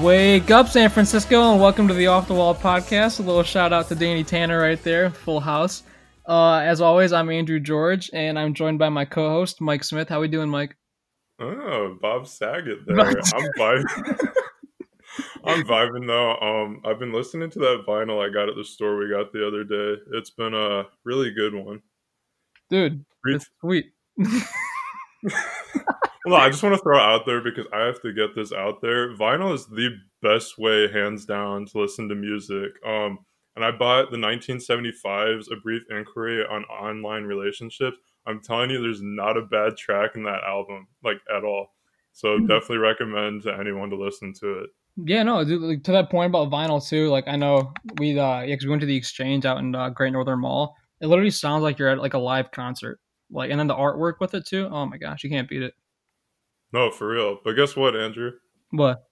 Wake up, San Francisco, and welcome to the Off the Wall podcast. A little shout out to Danny Tanner right there, full house. Uh, as always, I'm Andrew George, and I'm joined by my co-host Mike Smith. How we doing, Mike? Oh, Bob Saget there. I'm vibing. I'm vibing though. Um, I've been listening to that vinyl I got at the store we got the other day. It's been a really good one, dude. It's sweet. well, I just want to throw out there because I have to get this out there. Vinyl is the best way, hands down, to listen to music. Um, and I bought the 1975's A Brief Inquiry on Online Relationships. I'm telling you, there's not a bad track in that album, like at all. So mm-hmm. definitely recommend to anyone to listen to it. Yeah, no, dude, to that point about vinyl too. Like I know we, uh, yeah, cause we went to the exchange out in uh, Great Northern Mall. It literally sounds like you're at like a live concert. Like, and then the artwork with it too. Oh my gosh, you can't beat it. No, for real. But guess what, Andrew? What?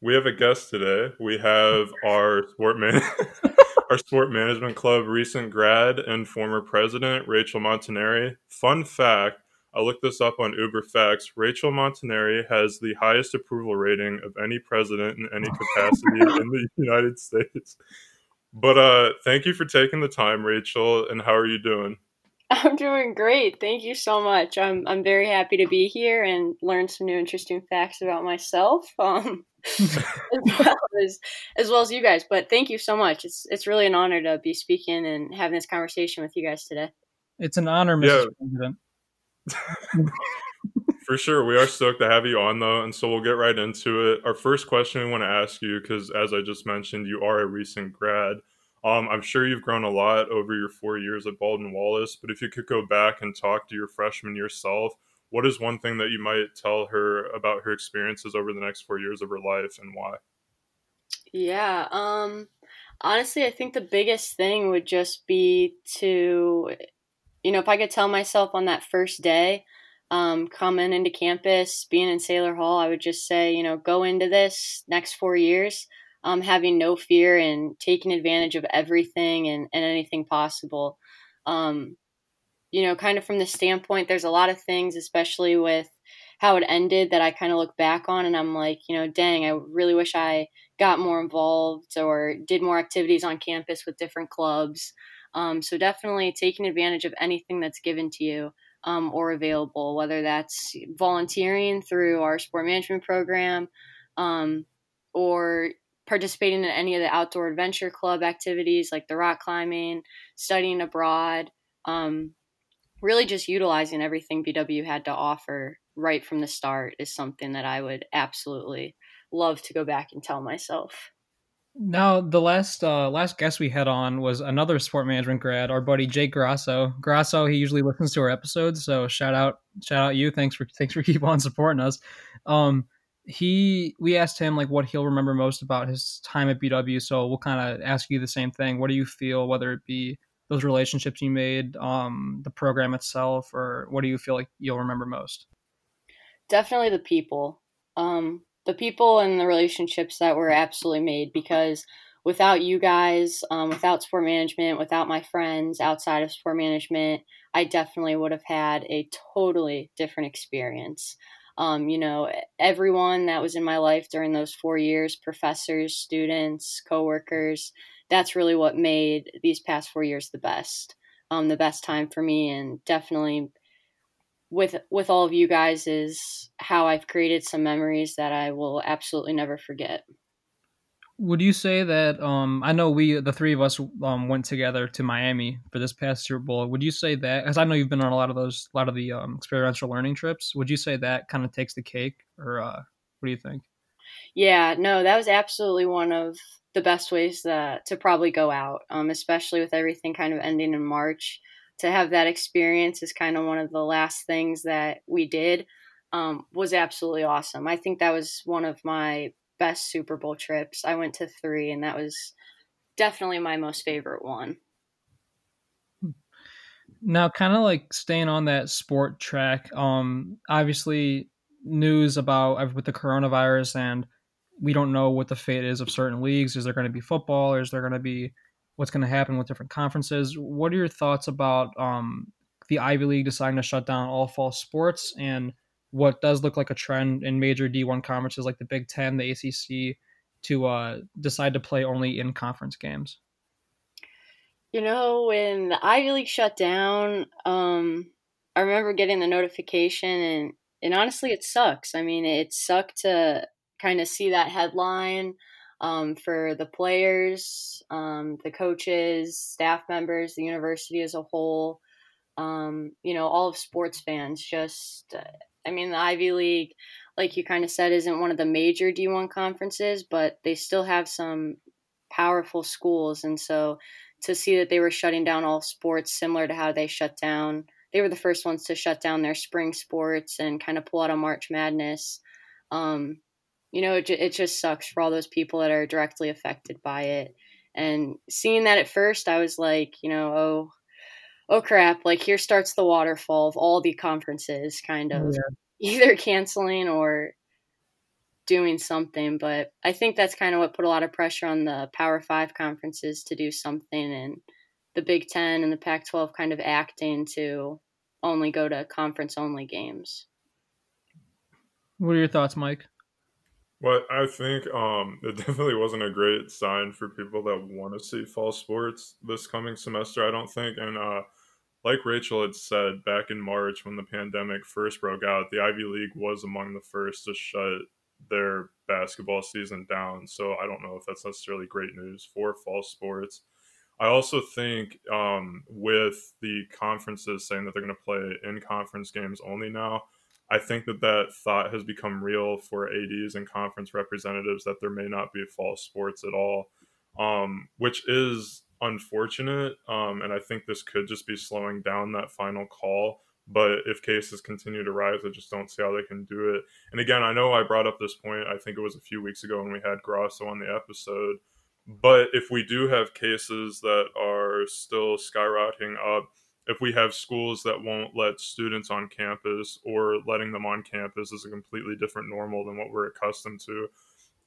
We have a guest today. We have our sport man, our sport management club recent grad and former president Rachel Montanari. Fun fact: I looked this up on Uber Facts. Rachel Montanari has the highest approval rating of any president in any capacity in the United States. But uh, thank you for taking the time, Rachel. And how are you doing? I'm doing great. Thank you so much. I'm I'm very happy to be here and learn some new interesting facts about myself. Um, as well as as well as you guys. But thank you so much. It's it's really an honor to be speaking and having this conversation with you guys today. It's an honor, Mrs. Yeah. President. For sure. We are stoked to have you on though, and so we'll get right into it. Our first question we want to ask you, because as I just mentioned, you are a recent grad. Um, I'm sure you've grown a lot over your four years at Baldwin Wallace, but if you could go back and talk to your freshman yourself, what is one thing that you might tell her about her experiences over the next four years of her life and why? Yeah, um, honestly, I think the biggest thing would just be to, you know, if I could tell myself on that first day, um, coming into campus, being in Saylor Hall, I would just say, you know, go into this next four years um, having no fear and taking advantage of everything and, and anything possible. Um, you know, kind of from the standpoint, there's a lot of things, especially with how it ended, that I kind of look back on and I'm like, you know, dang, I really wish I got more involved or did more activities on campus with different clubs. Um, so definitely taking advantage of anything that's given to you. Um, or available, whether that's volunteering through our sport management program, um, or participating in any of the outdoor adventure club activities like the rock climbing, studying abroad, um, really just utilizing everything BW had to offer right from the start is something that I would absolutely love to go back and tell myself. Now, the last uh, last guest we had on was another sport management grad, our buddy Jake Grasso. Grasso, he usually listens to our episodes, so shout out shout out you. Thanks for thanks for keep on supporting us. Um, he we asked him like what he'll remember most about his time at BW. So we'll kind of ask you the same thing. What do you feel, whether it be those relationships you made, um, the program itself, or what do you feel like you'll remember most? Definitely the people, um, the people and the relationships that were absolutely made because without you guys, um, without sport management, without my friends outside of sport management, I definitely would have had a totally different experience um, you know, everyone that was in my life during those four years professors, students, coworkers that's really what made these past four years the best. Um, the best time for me, and definitely with with all of you guys is how I've created some memories that I will absolutely never forget. Would you say that um, I know we the three of us um, went together to Miami for this past Super Bowl? Would you say that because I know you've been on a lot of those, a lot of the um, experiential learning trips? Would you say that kind of takes the cake, or uh, what do you think? Yeah, no, that was absolutely one of the best ways that, to probably go out, um, especially with everything kind of ending in March. To have that experience is kind of one of the last things that we did. Um, was absolutely awesome. I think that was one of my best Super Bowl trips. I went to three, and that was definitely my most favorite one. Now, kind of like staying on that sport track, um, obviously news about with the coronavirus, and we don't know what the fate is of certain leagues. Is there going to be football? Or is there going to be what's going to happen with different conferences? What are your thoughts about um, the Ivy League deciding to shut down all fall sports and what does look like a trend in major D1 conferences like the Big Ten, the ACC, to uh, decide to play only in conference games? You know, when the Ivy League shut down, um, I remember getting the notification, and and honestly, it sucks. I mean, it sucked to kind of see that headline um, for the players, um, the coaches, staff members, the university as a whole. Um, you know, all of sports fans. Just, uh, I mean, the Ivy League, like you kind of said, isn't one of the major D1 conferences, but they still have some powerful schools, and so to see that they were shutting down all sports, similar to how they shut down they were the first ones to shut down their spring sports and kind of pull out a March Madness. Um, you know, it, it just sucks for all those people that are directly affected by it. And seeing that at first, I was like, you know, oh, oh crap! Like here starts the waterfall of all the conferences, kind of yeah. either canceling or doing something. But I think that's kind of what put a lot of pressure on the Power Five conferences to do something and the Big Ten and the Pac 12 kind of acting to only go to conference only games. What are your thoughts, Mike? Well, I think um, it definitely wasn't a great sign for people that want to see fall sports this coming semester, I don't think. And uh, like Rachel had said back in March when the pandemic first broke out, the Ivy League was among the first to shut their basketball season down. So I don't know if that's necessarily great news for fall sports. I also think um, with the conferences saying that they're going to play in conference games only now, I think that that thought has become real for ADs and conference representatives that there may not be fall sports at all, um, which is unfortunate. Um, and I think this could just be slowing down that final call. But if cases continue to rise, I just don't see how they can do it. And again, I know I brought up this point, I think it was a few weeks ago when we had Grosso on the episode but if we do have cases that are still skyrocketing up, if we have schools that won't let students on campus or letting them on campus is a completely different normal than what we're accustomed to.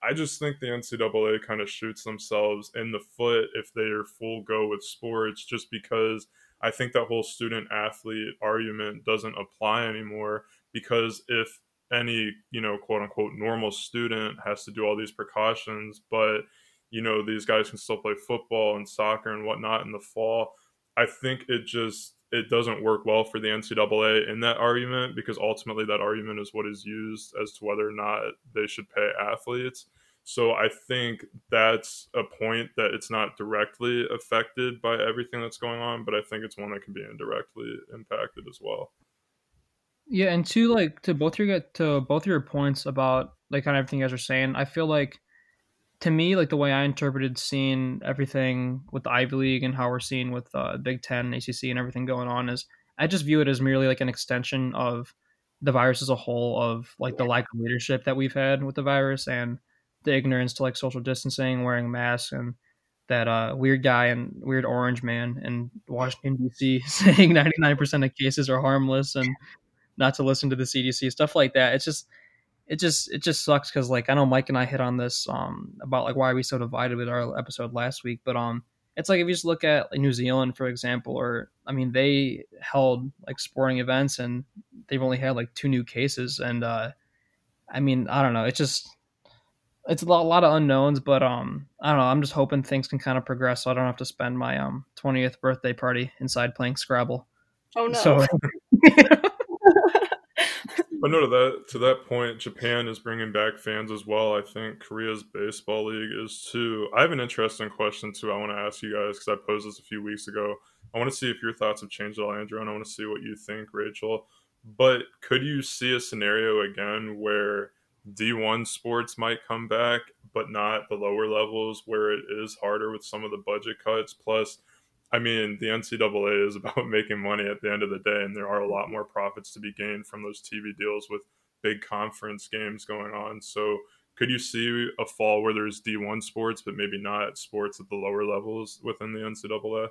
I just think the NCAA kind of shoots themselves in the foot if they are full go with sports, just because I think that whole student athlete argument doesn't apply anymore. Because if any, you know, quote unquote normal student has to do all these precautions, but you know these guys can still play football and soccer and whatnot in the fall. I think it just it doesn't work well for the NCAA in that argument because ultimately that argument is what is used as to whether or not they should pay athletes. So I think that's a point that it's not directly affected by everything that's going on, but I think it's one that can be indirectly impacted as well. Yeah, and to like to both your to both your points about like kind of everything you guys are saying, I feel like to me, like the way I interpreted seeing everything with the Ivy League and how we're seeing with uh, Big Ten, ACC, and everything going on is I just view it as merely like an extension of the virus as a whole, of like the lack of leadership that we've had with the virus and the ignorance to like social distancing, wearing masks, and that uh, weird guy and weird orange man in Washington D.C. saying 99% of cases are harmless and not to listen to the CDC, stuff like that. It's just it just it just sucks because like I know Mike and I hit on this um about like why are we so divided with our episode last week, but um it's like if you just look at like, New Zealand for example, or I mean they held like sporting events and they've only had like two new cases, and uh I mean I don't know, it's just it's a lot, a lot of unknowns, but um I don't know, I'm just hoping things can kind of progress so I don't have to spend my um 20th birthday party inside playing Scrabble. Oh no. So, But no, to that to that point, Japan is bringing back fans as well. I think Korea's baseball league is too. I have an interesting question too. I want to ask you guys because I posed this a few weeks ago. I want to see if your thoughts have changed at all, Andrew, and I want to see what you think, Rachel. But could you see a scenario again where D1 sports might come back, but not the lower levels where it is harder with some of the budget cuts? Plus, I mean, the NCAA is about making money at the end of the day, and there are a lot more profits to be gained from those TV deals with big conference games going on. So, could you see a fall where there's D1 sports, but maybe not sports at the lower levels within the NCAA?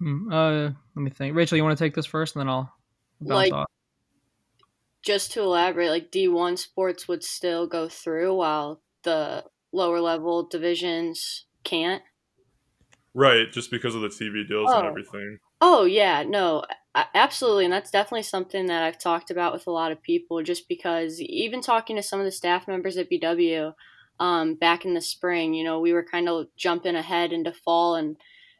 Hmm, uh, let me think. Rachel, you want to take this first, and then I'll like. Off. Just to elaborate, like D1 sports would still go through while the lower level divisions can't. Right, just because of the TV deals oh. and everything. Oh yeah, no, absolutely, and that's definitely something that I've talked about with a lot of people. Just because, even talking to some of the staff members at BW, um, back in the spring. You know, we were kind of jumping ahead into fall, and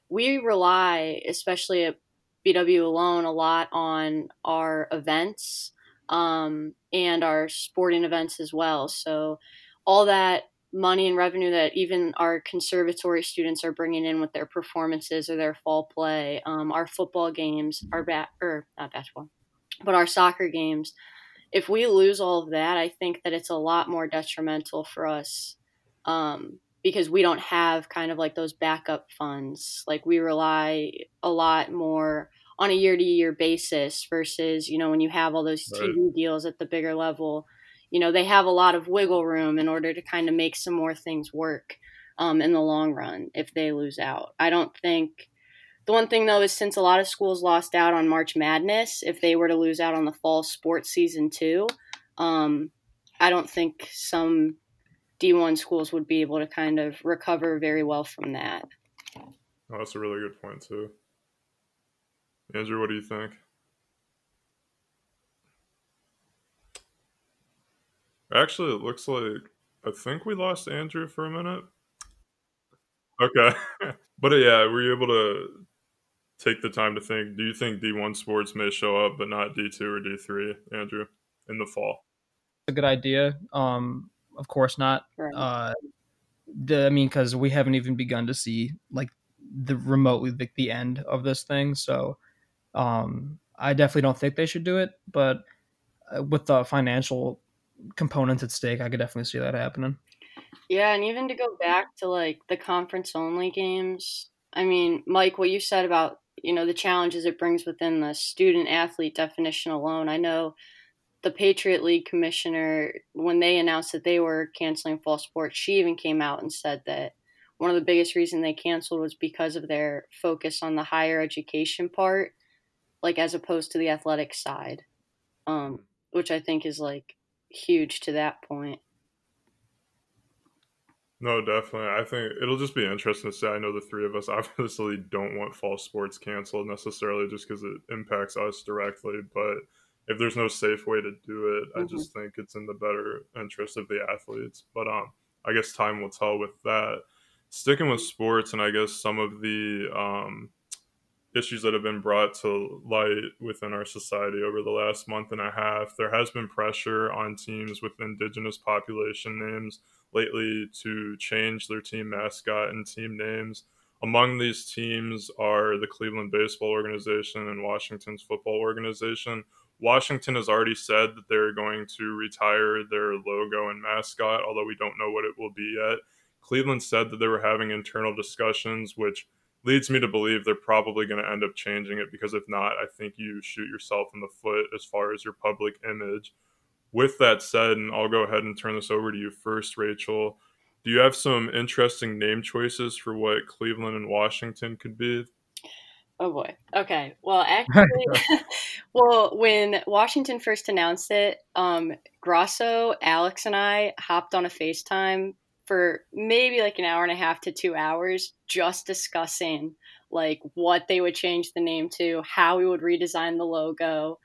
we rely, especially at BW alone, a lot on our events um, and our sporting events as well. So all that money and revenue that even our conservatory students are bringing in with their performances or their fall play, um, our football games, our bat or not basketball, but our soccer games. If we lose all of that, I think that it's a lot more detrimental for us um, because we don't have kind of like those backup funds. Like we rely a lot more on a year to year basis versus, you know, when you have all those TV right. deals at the bigger level, you know, they have a lot of wiggle room in order to kind of make some more things work um, in the long run if they lose out. I don't think. The one thing though is since a lot of schools lost out on March Madness, if they were to lose out on the fall sports season too, um, I don't think some D1 schools would be able to kind of recover very well from that. Oh, that's a really good point too. Andrew, what do you think? Actually, it looks like I think we lost Andrew for a minute. Okay. but yeah, were you able to take the time to think do you think D1 sports may show up but not D2 or D3, Andrew, in the fall? It's a good idea. Um of course not. Right. Uh the, I mean cuz we haven't even begun to see like the remotely the, the end of this thing, so um, I definitely don't think they should do it, but uh, with the financial components at stake, I could definitely see that happening. Yeah, and even to go back to like the conference only games, I mean, Mike, what you said about you know the challenges it brings within the student athlete definition alone. I know the Patriot League commissioner, when they announced that they were canceling fall sports, she even came out and said that one of the biggest reasons they canceled was because of their focus on the higher education part like as opposed to the athletic side, um, which I think is like huge to that point. No, definitely. I think it'll just be interesting to say. I know the three of us obviously don't want fall sports canceled necessarily just because it impacts us directly. But if there's no safe way to do it, mm-hmm. I just think it's in the better interest of the athletes. But um, I guess time will tell with that. Sticking with sports, and I guess some of the um, issues that have been brought to light within our society over the last month and a half. There has been pressure on teams with indigenous population names lately to change their team mascot and team names. Among these teams are the Cleveland Baseball Organization and Washington's football organization. Washington has already said that they're going to retire their logo and mascot, although we don't know what it will be yet. Cleveland said that they were having internal discussions, which leads me to believe they're probably going to end up changing it because if not, I think you shoot yourself in the foot as far as your public image. With that said, and I'll go ahead and turn this over to you first, Rachel. Do you have some interesting name choices for what Cleveland and Washington could be? Oh boy. Okay. Well, actually, well, when Washington first announced it, um, Grasso, Alex, and I hopped on a FaceTime for maybe like an hour and a half to two hours just discussing like what they would change the name to, how we would redesign the logo.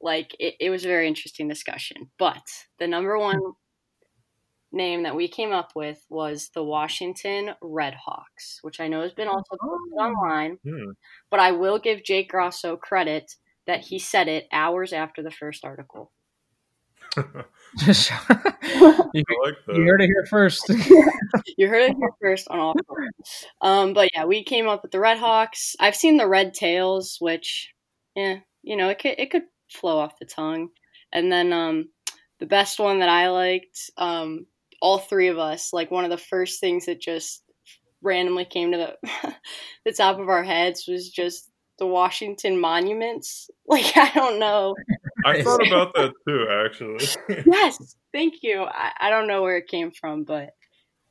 Like it, it was a very interesting discussion. But the number one name that we came up with was the Washington Redhawks, which I know has been also posted oh. online. Hmm. But I will give Jake Grosso credit that he said it hours after the first article. Just you, like you, heard it here first. you heard it here first on all. Um, but yeah, we came up with the Red Hawks. I've seen the Red Tails, which, yeah, you know, it could it could flow off the tongue. And then um, the best one that I liked, um, all three of us, like one of the first things that just randomly came to the the top of our heads was just the Washington monuments. Like I don't know. I thought about that too, actually. yes, thank you. I, I don't know where it came from, but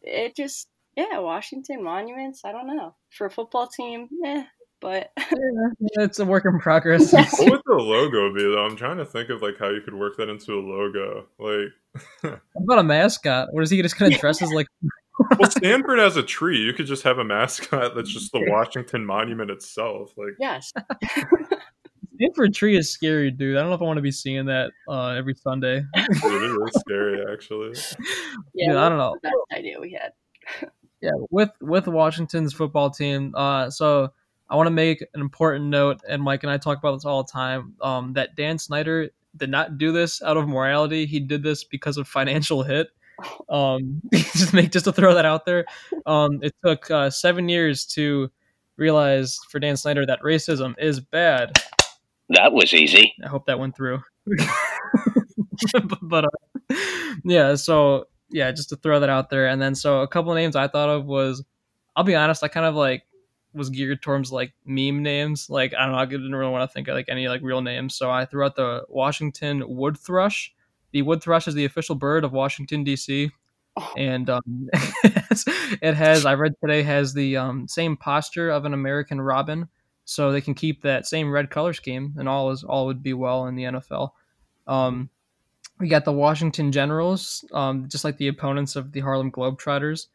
it just yeah, Washington monuments. I don't know for a football team. Eh, yeah, but yeah, it's a work in progress. what would the logo be though? I'm trying to think of like how you could work that into a logo. Like, what about a mascot? Or is he just kind of dress as like well, Stanford has a tree. You could just have a mascot that's just the Washington Monument itself. Like yes, Stanford tree is scary, dude. I don't know if I want to be seeing that uh, every Sunday. it is scary, actually. Yeah, Dude, I don't know. the best idea we had. yeah, with with Washington's football team. Uh, so I want to make an important note, and Mike and I talk about this all the time. Um, that Dan Snyder did not do this out of morality. He did this because of financial hit. Um, just make just to throw that out there. Um, it took uh, seven years to realize for Dan Snyder that racism is bad. That was easy. I hope that went through. but uh, yeah, so yeah, just to throw that out there, and then so a couple of names I thought of was, I'll be honest, I kind of like was geared towards like meme names. Like I don't know, I didn't really want to think of like any like real names, so I threw out the Washington wood thrush. The wood thrush is the official bird of Washington D.C. And um, it has, I read today, has the um, same posture of an American robin, so they can keep that same red color scheme, and all is all would be well in the NFL. Um, we got the Washington Generals, um, just like the opponents of the Harlem Globetrotters.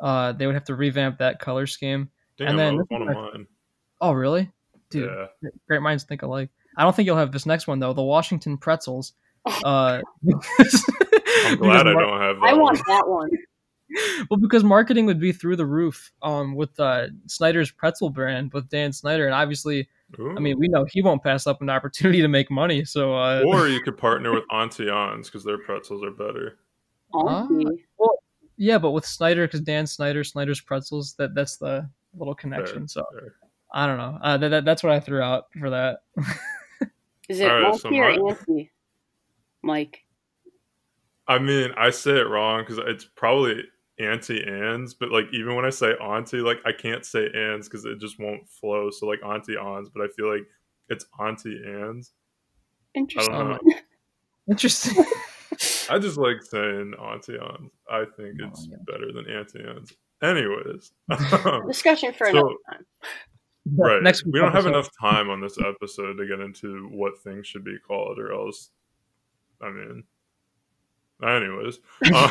Uh, they would have to revamp that color scheme. Damn, And then- that one of mine. Oh, really? Dude, Yeah. great minds think alike. I don't think you'll have this next one though. The Washington Pretzels. Uh, I'm glad I don't have that. I one. want that one. Well because marketing would be through the roof um, with uh, Snyder's pretzel brand with Dan Snyder, and obviously, I mean, we know he won't pass up an opportunity to make money. So, uh, or you could partner with Auntie Ons because their pretzels are better. Auntie. yeah, but with Snyder, because Dan Snyder, Snyder's pretzels, that that's the little connection. so Fair. I don't know. Uh, that, that, that's what I threw out for that. Is it All right, Auntie so or my- Auntie? Mike. I mean, I say it wrong because it's probably Auntie Anne's, but like even when I say Auntie, like I can't say Anne's because it just won't flow. So like Auntie Ons, but I feel like it's Auntie Anne's. Interesting. don't know. Um, Interesting. I just like saying Auntie Ons. I think Oh, it's yeah. better than Auntie Anne's. Anyways, Discussion for So- another time. right. Next we don't have enough time on this episode to get into what things should be called, or else, I mean, anyways. Uh,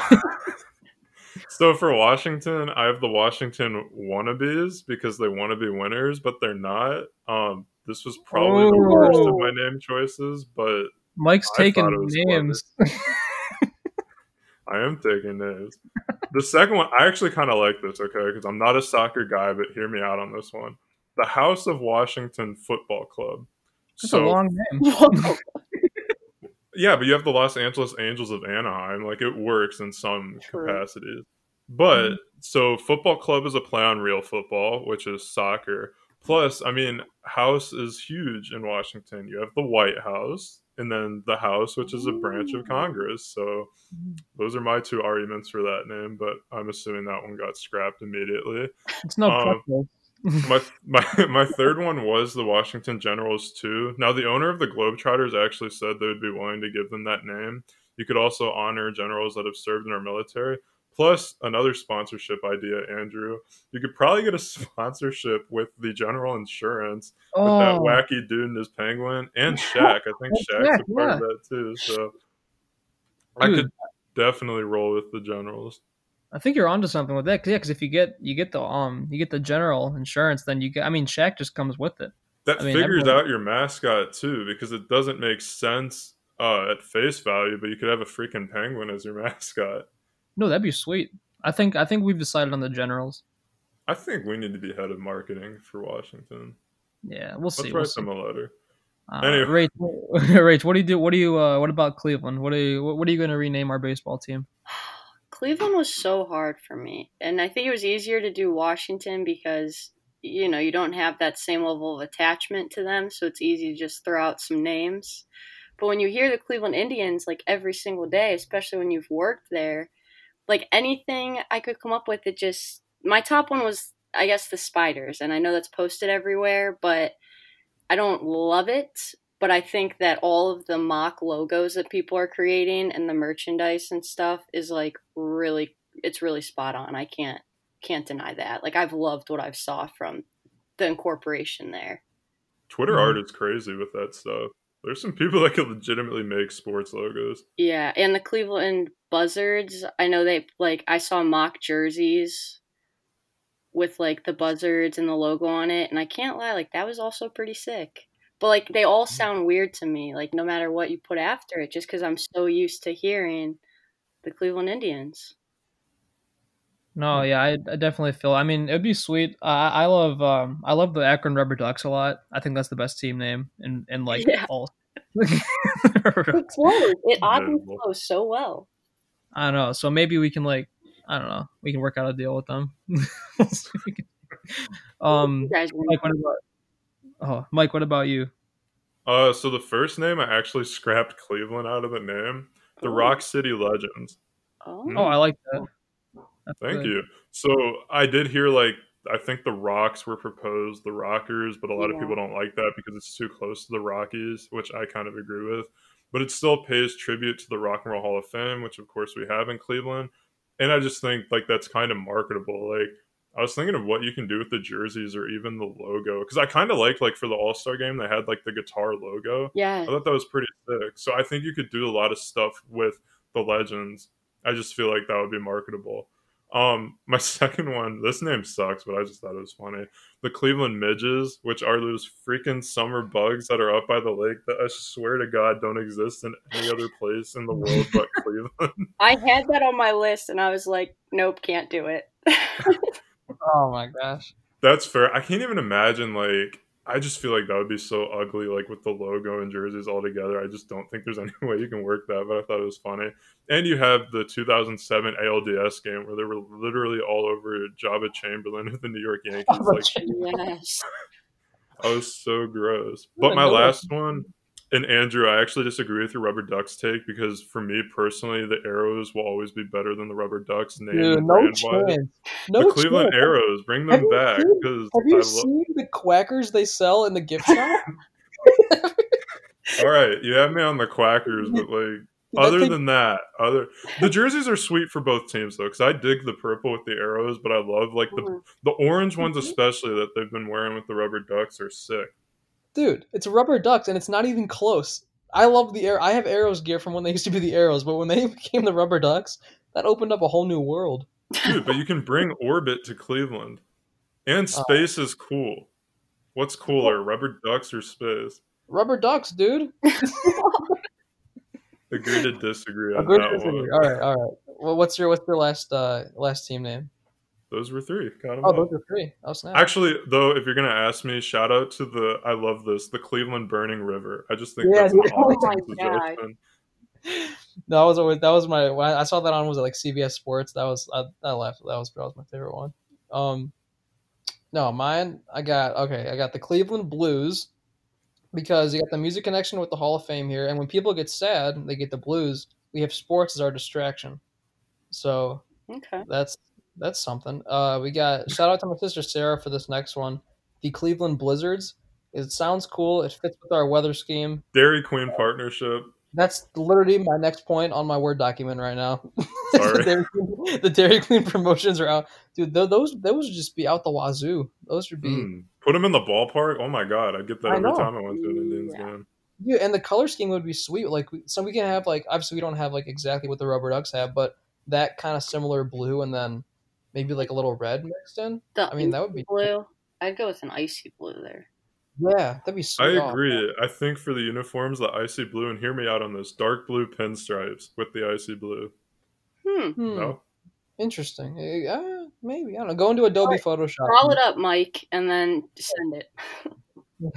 so for Washington, I have the Washington wannabes because they want to be winners, but they're not. Um, this was probably the worst of Oh. my name choices, but Mike's I taking thought it was names. I am taking names. The second one, I actually kind of like this, okay, because I'm not a soccer guy, but hear me out on this one. The House of Washington Football Club. That's so a long name. yeah, but you have the Los Angeles Angels of Anaheim. Like it works in some True. capacities. But so football club is a play on real football, which is soccer. Plus, I mean, house is huge in Washington. You have the White House and then the House, which is a branch of Congress. So those are my two arguments for that name, but I'm assuming that one got scrapped immediately It's not Um, my my my third one was the Washington Generals too. Now the owner of the Globetrotters actually said they would be willing to give them that name. You could also honor generals that have served in our military. Plus another sponsorship idea, Andrew. You could probably get a sponsorship with the General Insurance with that Oh, wacky dude and his penguin and Shaq. I think Shaq's Shaq, a part yeah. of that too. So I Dude. could definitely roll with the Generals. I think you're onto something with that. 'cause, yeah, because if you get you get the um you get the general insurance, then you get. I mean, Shaq just comes with it. That I mean, figures everyone- out your mascot too, because it doesn't make sense uh, at face value, but you could have a freaking penguin as your mascot. No, that'd be sweet. I think I think we've decided on the generals. I think we need to be head of marketing for Washington. Yeah, we'll Let's see. write We'll see. them a letter. Uh, Anyway. Rach, Rach, what do you do? What do you? Uh, what about Cleveland? What are you? What, what are you going to rename our baseball team? Cleveland was so hard for me. And I think it was easier to do Washington because, you know, you don't have that same level of attachment to them. So it's easy to just throw out some names. But when you hear the Cleveland Indians like every single day, especially when you've worked there, like anything I could come up with, it just, my top one was, I guess, the Spiders. And I know that's posted everywhere, but I don't love it but I think that all of the mock logos that people are creating and the merchandise and stuff is like really it's really spot on. I can't can't deny that. Like I've loved what I've saw from the incorporation there. Twitter Mhm. art is crazy with that stuff. There's some people that could legitimately make sports logos. Yeah, and the Cleveland Buzzards, I know they like I saw mock jerseys with like the Buzzards and the logo on it and I can't lie like that was also pretty sick. but like they all sound weird to me. Like no matter what you put after it, just because I'm so used to hearing the Cleveland Indians. No, yeah, I, I definitely feel. I mean, it'd be sweet. I I love um I love the Akron Rubber Ducks a lot. I think that's the best team name in in like Yeah. all. It flows. It oddly flows so well. I don't know. So maybe we can like I don't know. We can work out a deal with them. We'll see if we can- um, You guys were- Mike, what about? Oh, Mike, what about you? Uh, so the first name I actually scrapped Cleveland out of the name. The Ooh. Rock City Legends. Oh. Oh, I like that. That's Thank good. you. So I did hear like I think the Rocks were proposed, the Rockers, but a lot of people don't like that because it's too close to the Rockies, which I kind of agree with. But it still pays tribute to the Rock and Roll Hall of Fame, which of course we have in Cleveland. And I just think like that's kind of marketable. Like I was thinking of what you can do with the jerseys or even the logo because I kind of like like for the All Star game they had like the guitar logo. Yeah. I thought that was pretty sick. So I think you could do a lot of stuff with the legends. I just feel like that would be marketable. Um, my second one, this name sucks, but I just thought it was funny. The Cleveland Midges, which are those freaking summer bugs that are up by the lake that I swear to God don't exist in any other place in the world but Cleveland. I had that on my list and I was like, nope, can't do it. Oh my gosh. That's fair. I can't even imagine like I just feel like that would be so ugly, like with the logo and jerseys all together. I just don't think there's any way you can work that, but I thought it was funny. And you have the 2007 ALDS game where they were literally all over Joba Chamberlain of the New York Yankees. Jabba like, yes. I was so gross. But my last one, and Andrew, I actually disagree with your Rubber Ducks take because for me personally, the Aeros will always be better than the Rubber Ducks. Name Dude, and no chance. No the Cleveland chance. Aeros, bring Have them you back seen- because Have you I lo- seen the quackers they sell in the gift shop? All right, you have me on the Quackers, but like other than that, other the jerseys are sweet for both teams though, because I dig the purple with the Aeros, but I love like the Mhm. the orange ones Mhm. especially that they've been wearing with the rubber ducks are sick. Dude, it's rubber ducks and it's not even close. I love the air. I have Aeros gear from when they used to be the Aeros, but when they became the rubber ducks, that opened up a whole new world. Dude, but you can bring orbit to Cleveland, and Oh. space is cool. What's cooler, rubber ducks or space? Rubber ducks, dude. Agree to disagree on Agree to that disagree. one. All right, all right. Well, what's your what's your last uh last team name? Those were three. Got 'em Oh, up. those are three. Oh snap. Actually, though, if you're gonna ask me, shout out to the I love this the Cleveland Burning River. I just think Yeah, that's an. Oh awesome my God. suggestion. that was always that was my when I saw that on was it like CBS Sports. That was I, I laughed. That was that was my favorite one. Um, no, mine. I got okay. I got the Cleveland Blues because you got the music connection with the Hall of Fame here, and when people get sad, they get the blues. We have sports as our distraction, so Okay. that's that's something. Uh, we got shout out to my sister Sarah for this next one. The Cleveland Blizzards. It sounds cool. It fits with our weather scheme. Dairy Queen partnership. That's literally my next point on my Word document right now. Sorry. the, Dairy Queen, the Dairy Queen promotions are out, dude. th- Those those would just be out the wazoo. Those would be, Hmm. Put them in the ballpark. Oh my god, I'd get that I every know. time I went to an Indians Yeah. game. yeah. And the color scheme would be sweet. Like, so we can have like obviously we don't have like exactly what the Rubber Ducks have, but that kind of similar blue, and then maybe like a little red mixed in. The I mean, that would be- blue. I'd go with an icy blue there. Yeah, that'd be I sweet. Oh, agree. I think for the uniforms, the icy blue, and hear me out on this, dark blue pinstripes with the icy blue. Hmm. Hmm, No, Interesting. Eh, Uh, maybe I don't know. Go into Adobe Photoshop. Call it up, Mike, and then send it.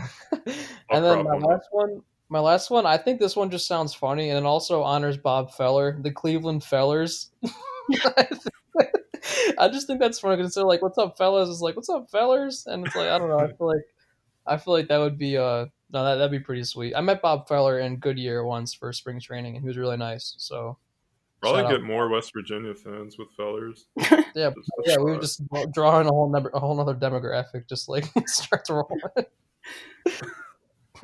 and then my last one, my last one, I think this one just sounds funny, and it also honors Bob Feller, the Cleveland Fellers. I just think that's funny because they're like, "What's up, fellas?" It's like, "What's up, fellers?" And it's like, I don't know. I feel like, I feel like that would be uh, no, that that'd be pretty sweet. I met Bob Feller in Goodyear once for spring training, and he was really nice. So probably get out. more West Virginia fans with fellers. yeah, Just yeah, we would just draw in a whole number, a whole other demographic, just like start to roll.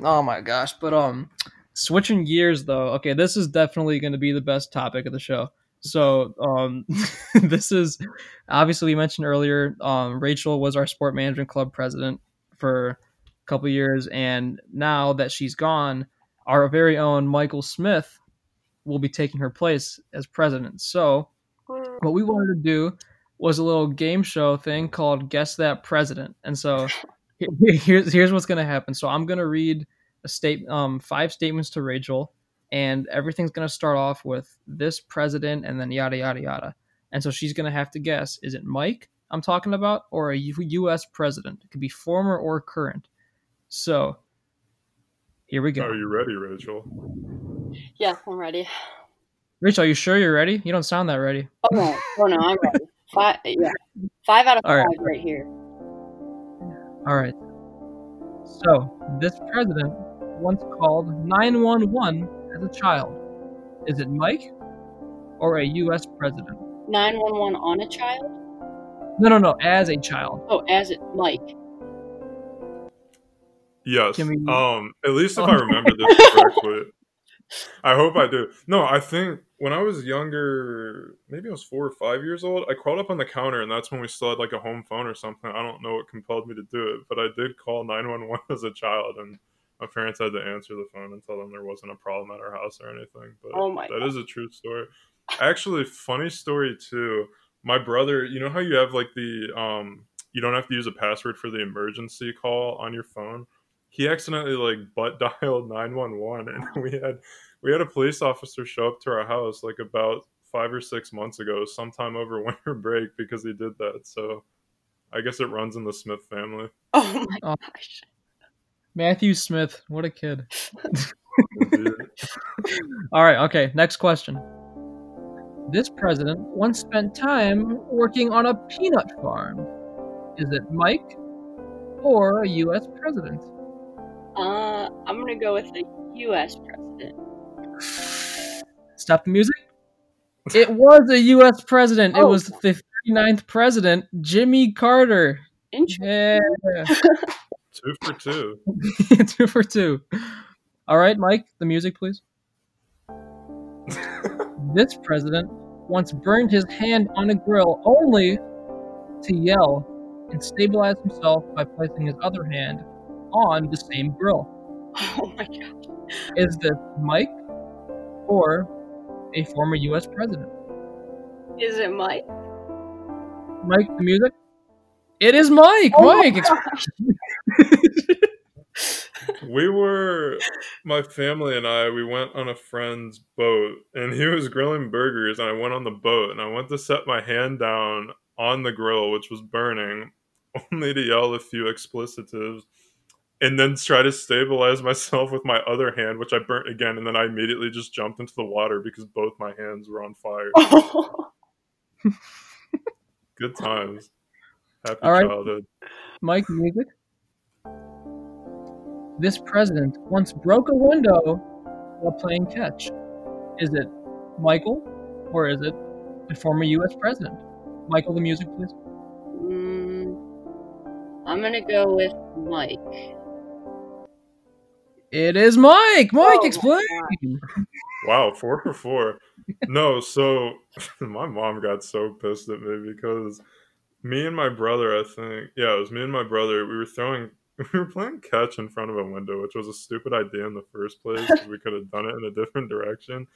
Oh my gosh! But um, switching gears though. Okay, this is definitely going to be the best topic of the show. So um, this is obviously we mentioned earlier. Um, Rachel was our sport management club president for a couple years, and now that she's gone, our very own Michael Smith will be taking her place as president. So what we wanted to do was a little game show thing called Guess That President. And so here's here's what's going to happen. So I'm going to read a state, um, five statements to Rachel, and everything's gonna start off with this president, and then yada yada yada. And so she's gonna have to guess: is it Mike I'm talking about, or a U- U.S. president? It could be former or current. So here we go. Are you ready, Rachel? Yeah, I'm ready. Rachel, are you sure you're ready? You don't sound that ready. Oh no, oh no, I'm ready. Five, yeah, five out of All five right. right, here. All right. So, this president once called 911 as a child. Is it Mike or a U.S. president? Nine one one on a child. No, no, no, as a child. Oh, as it Mike. Yes. Can we- Um, at least if Oh. I remember this correctly. I hope I do. No, I think when I was younger, maybe I was four or five years old, I crawled up on the counter, and that's when we still had like a home phone or something. I don't know what compelled me to do it, but I did call 911 as a child, and my parents had to answer the phone and tell them there wasn't a problem at our house or anything. But Oh my that is a true story. Actually, funny story too. My brother, you know how you have like the um, you don't have to use a password for the emergency call on your phone he accidentally like butt dialed 911 and we had we had a police officer show up to our house like about five or six months ago sometime over winter break because he did that so i guess it runs in the smith family Oh my Oh. gosh. Matthew Smith, what a kid. All right, okay, next question. This president once spent time working on a peanut farm. Is it Mike or a U.S. president? Uh, I'm gonna go with the U.S. president. Stop the music. It was a U.S. president. It Oh. was the 39th president, Jimmy Carter. Interesting. Yeah. two for two two for two. All right, Mike, the music, please. this president once burned his hand on a grill only to yell and stabilize himself by placing his other hand on the same grill. Oh my god. Is this Mike or a former U.S. president? Is it Mike? Mike, the music. It is Mike. Oh my Mike. we were my family and i we went on a friend's boat and he was grilling burgers and i went on the boat and i went to set my hand down on the grill which was burning only to yell a few explicitives and then try to stabilize myself with my other hand which i burnt again and then i immediately just jumped into the water because both my hands were on fire Oh. good times happy All right. childhood Mike, music. This president once broke a window while playing catch. Is it Michael or is it a former U.S. president? Michael, the music, please. Mm, I'm gonna go with Mike. It is Mike. Mike, Oh explain. Wow, four for four. no, so my mom got so pissed at me because me and my brother, I think, yeah, it was me and my brother. We were throwing, we were playing catch in front of a window, which was a stupid idea in the first place. we could have done it in a different direction.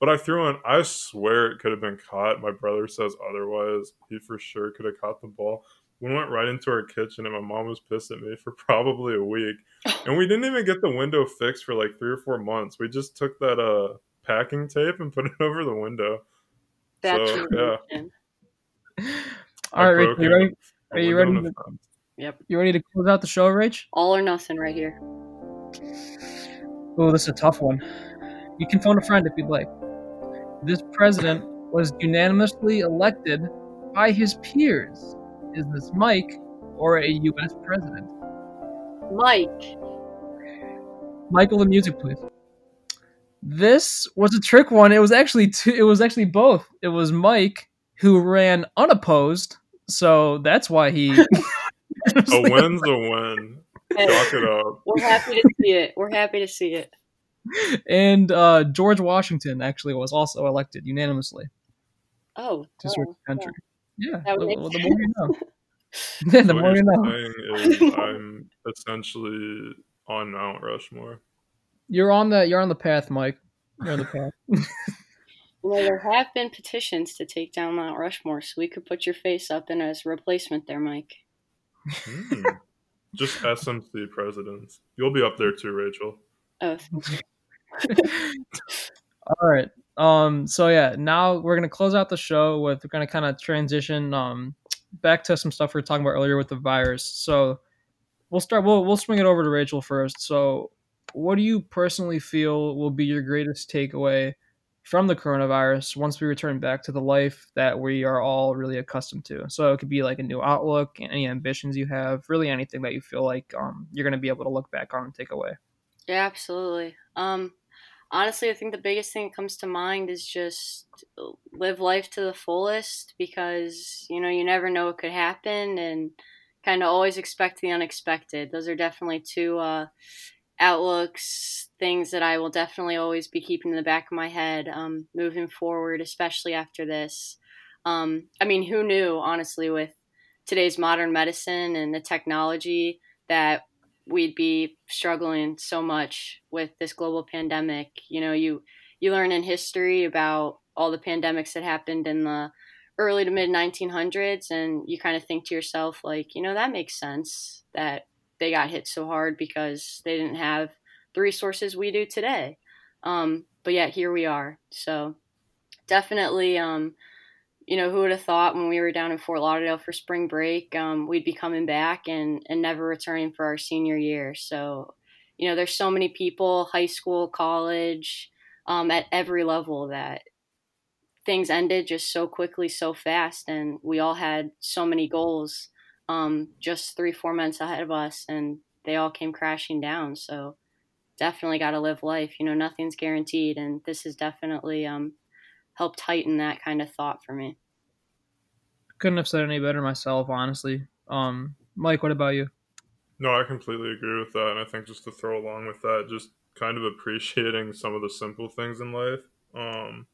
But I threw one. I swear it could have been caught. My brother says otherwise. He for sure could have caught the ball. We went right into our kitchen, and my mom was pissed at me for probably a week. And we didn't even get the window fixed for like three or four months. We just took that uh packing tape and put it over the window. That's So, yeah. tradition. All right, I Rachel, broke you ready? Are you ready to- in Yep. You ready to close out the show, Rach? All or nothing right here. Oh, this is a tough one. You can phone a friend if you'd like. This president was unanimously elected by his peers. Is this Mike or a U.S. president? Mike. Michael, the music, please. This was a trick one. It was actually two, it was actually both. It was Mike who ran unopposed, so that's why he. A win's a win. Hey, Chalk it up. we're happy to see it. We're happy to see it. and uh, George Washington actually was also elected unanimously Oh, to serve oh, the country. Yeah, That the, would make the more you know. yeah, the what more you you're know. is I'm essentially on Mount Rushmore. You're on the you're on the path, Mike. You're on the path. You know, there have been petitions to take down Mount Rushmore, so we could put your face up in as replacement there, Mike. Hmm. Just SMC presidents. You'll be up there too, Rachel. Oh, All right. Um. So yeah, now we're gonna close out the show with we're gonna kind of transition um back to some stuff we were talking about earlier with the virus. So we'll start. We'll we'll swing it over to Rachel first. So, what do you personally feel will be your greatest takeaway from the coronavirus once we return back to the life that we are all really accustomed to? So it could be like a new outlook, any ambitions you have, really anything that you feel like um, you're going to be able to look back on and take away. Yeah, absolutely. Um, honestly, I think the biggest thing that comes to mind is just live life to the fullest because you know you never know what could happen and kind of always expect the unexpected. Those are definitely two uh, outlooks, things that I will definitely always be keeping in the back of my head um, moving forward, especially after this. Um, I mean, who knew, honestly, with today's modern medicine and the technology that we'd be struggling so much with this global pandemic. You know, you you learn in history about all the pandemics that happened in the early to mid 1900s and you kind of think to yourself like you know that makes sense that they got hit so hard because they didn't have the resources we do today. Um, but yet here we are. So definitely um, you know who would have thought when we were down in fort lauderdale for spring break um, we'd be coming back and, and never returning for our senior year. So you know there's so many people high school college um, at every level that things ended just so quickly, so fast, and we all had so many goals um, just three, four months ahead of us, and they all came crashing down. So definitely got to live life. You know, nothing's guaranteed, and this has definitely um, helped heighten that kind of thought for me. Couldn't have said any better myself, honestly. Um, Mike, what about you? No, I completely agree with that, and I think just to throw along with that, just kind of appreciating some of the simple things in life. Um,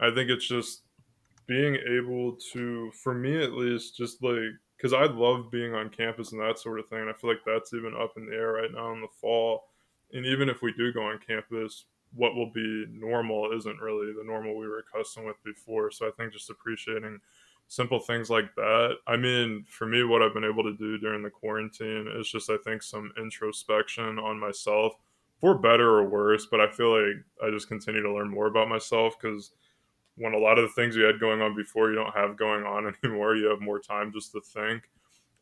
I think it's just being able to, for me at least, just like, because I love being on campus and that sort of thing. And I feel like that's even up in the air right now in the fall. And even if we do go on campus, what will be normal isn't really the normal we were accustomed with before. So I think just appreciating simple things like that. I mean, for me, what I've been able to do during the quarantine is just, I think, some introspection on myself for better or worse. But I feel like I just continue to learn more about myself because when a lot of the things you had going on before you don't have going on anymore. You have more time just to think.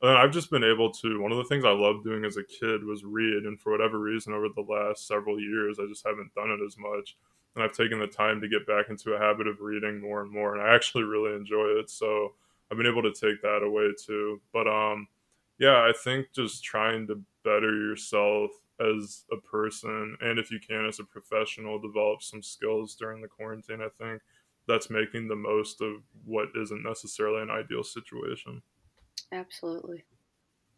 And I've just been able to. One of the things I loved doing as a kid was read, and for whatever reason, over the last several years, I just haven't done it as much. And I've taken the time to get back into a habit of reading more and more, and I actually really enjoy it. So I've been able to take that away too. But um, yeah, I think just trying to better yourself as a person, and if you can, as a professional, develop some skills during the quarantine. I think that's making the most of what isn't necessarily an ideal situation. Absolutely.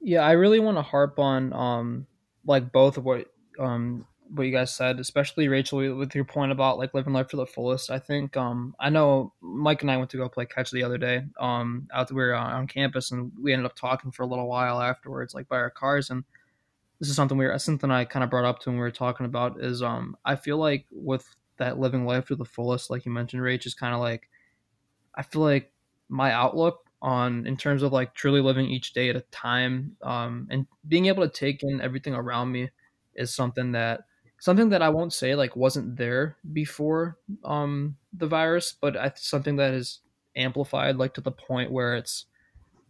Yeah, I really want to harp on um like both of what um what you guys said, especially Rachel with your point about like living life to the fullest. I think um I know Mike and I went to go play catch the other day um out there we were on campus and we ended up talking for a little while afterwards like by our cars and this is something we were something I kind of brought up to when we were talking about is um I feel like with that living life to the fullest, like you mentioned, Rach, is kind of like I feel like my outlook on in terms of like truly living each day at a time um, and being able to take in everything around me is something that something that I won't say like wasn't there before um, the virus, but I, something that is amplified like to the point where it's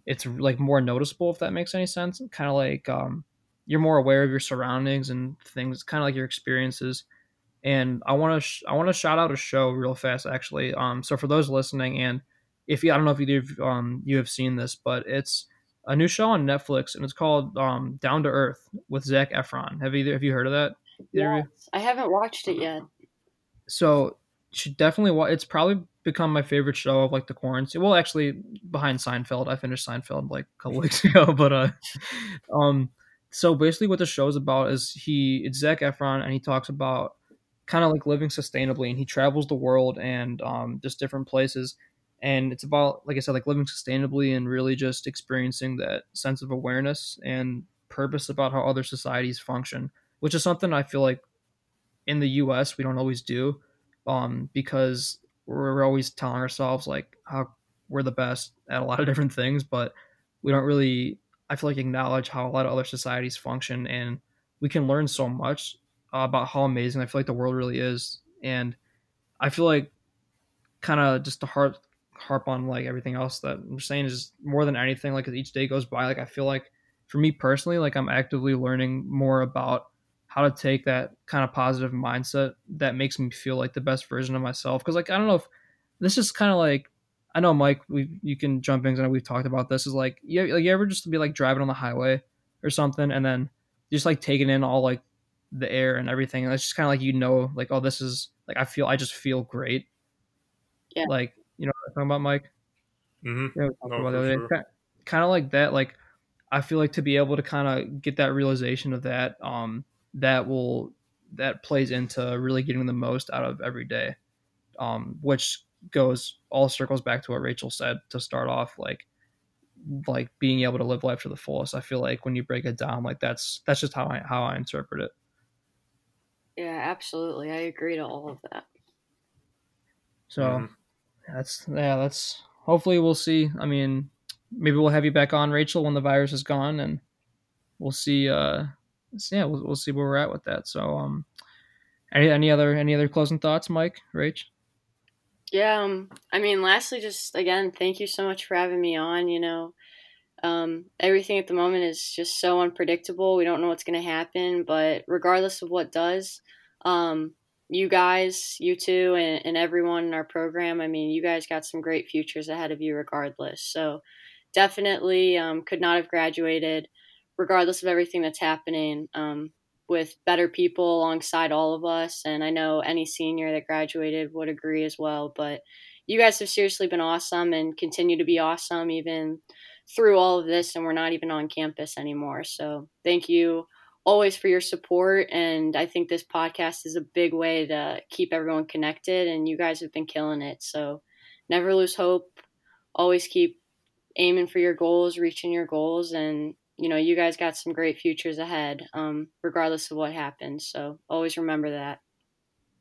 it's like more noticeable if that makes any sense. Kind of like um, you're more aware of your surroundings and things, kind of like your experiences and I want to sh- I want to shout out a show real fast actually. Um, so for those listening, and if you I don't know if either of um you have seen this, but it's a new show on Netflix and it's called um Down to Earth with Zac Efron. Have either have you heard of that? Yeah, I haven't watched it yet. So should definitely watch. It's probably become my favorite show of like the quarantine. Well, actually, behind Seinfeld, I finished Seinfeld like a couple weeks ago, but uh, um, so basically what the show is about is he it's Zac Efron and he talks about kind of like living sustainably and he travels the world and um, just different places. And it's about like i said like living sustainably and really just experiencing that sense of awareness and purpose about how other societies function which is something i feel like in the us we don't always do um, because we're always telling ourselves like how we're the best at a lot of different things but we don't really i feel like acknowledge how a lot of other societies function and we can learn so much uh, about how amazing I feel like the world really is, and I feel like kind of just to harp harp on like everything else that I'm saying is more than anything. Like as each day goes by, like I feel like for me personally, like I'm actively learning more about how to take that kind of positive mindset that makes me feel like the best version of myself. Because like I don't know if this is kind of like I know Mike, we you can jump in. Know we've talked about this. Is like you, like you ever just be like driving on the highway or something, and then just like taking in all like the air and everything, and it's just kind of like you know, like oh, this is like I feel I just feel great. Yeah. Like you know what I'm talking about, Mike. Mm-hmm. Yeah, we talked No, about for the other sure. Kind of like that. Like I feel like to be able to kind of get that realization of that, um, that will that plays into really getting the most out of every day, um, which goes all circles back to what Rachel said to start off, like like being able to live life to the fullest. I feel like when you break it down, like that's that's just how I how I interpret it. Yeah, absolutely. I agree to all of that. So Mhm. that's yeah, that's hopefully we'll see. I mean, maybe we'll have you back on, Rachel, when the virus is gone, and we'll see. Uh, yeah, we'll, we'll see where we're at with that. So, um, any any other any other closing thoughts, Mike, Rach? Yeah, um, I mean, lastly, just again, thank you so much for having me on. You know, um, everything at the moment is just so unpredictable. We don't know what's going to happen, but regardless of what does, um, you guys, you two, and, and everyone in our program, I mean, you guys got some great futures ahead of you regardless. So definitely um, could not have graduated regardless of everything that's happening. Um, with better people alongside all of us. And I know any senior that graduated would agree as well. But you guys have seriously been awesome and continue to be awesome even through all of this. And we're not even on campus anymore. So thank you always for your support. And I think this podcast is a big way to keep everyone connected. And you guys have been killing it. So never lose hope. Always keep aiming for your goals, reaching your goals, and you know, you guys got some great futures ahead, um, regardless of what happens. So always remember that.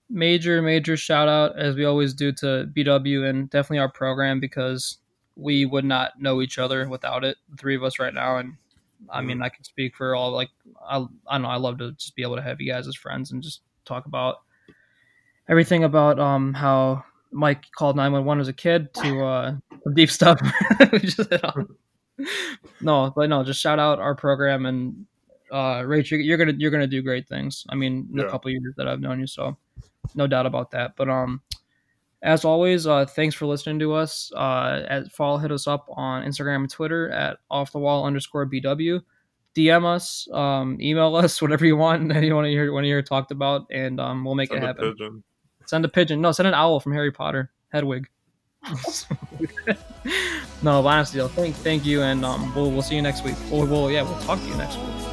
Major major shout out as we always do to BW and definitely our program because we would not know each other without it. The three of us right now, and I mean, I can speak for all. Like, I I don't know. I love to just be able to have you guys as friends and just talk about everything about um how Mike called nine one one as a kid to uh deep stuff. we just. No, but no, just shout out our program and uh Rach, you're, you're gonna you're gonna do great things. I mean, in Yeah. a couple years that I've known you, so no doubt about that. But um, as always, uh, thanks for listening to us. Uh, at follow, hit us up on Instagram and Twitter at off the wall underscore bw. DM us, um, email us, whatever you want, and you want to hear want to hear talked about, and um, we'll make Send it a happen. pigeon. Send a pigeon. No, send an owl from Harry Potter. Hedwig. no, but honestly, though, thank thank you, and um, we'll we'll see you next week. We'll, we'll yeah, we'll talk to you next week.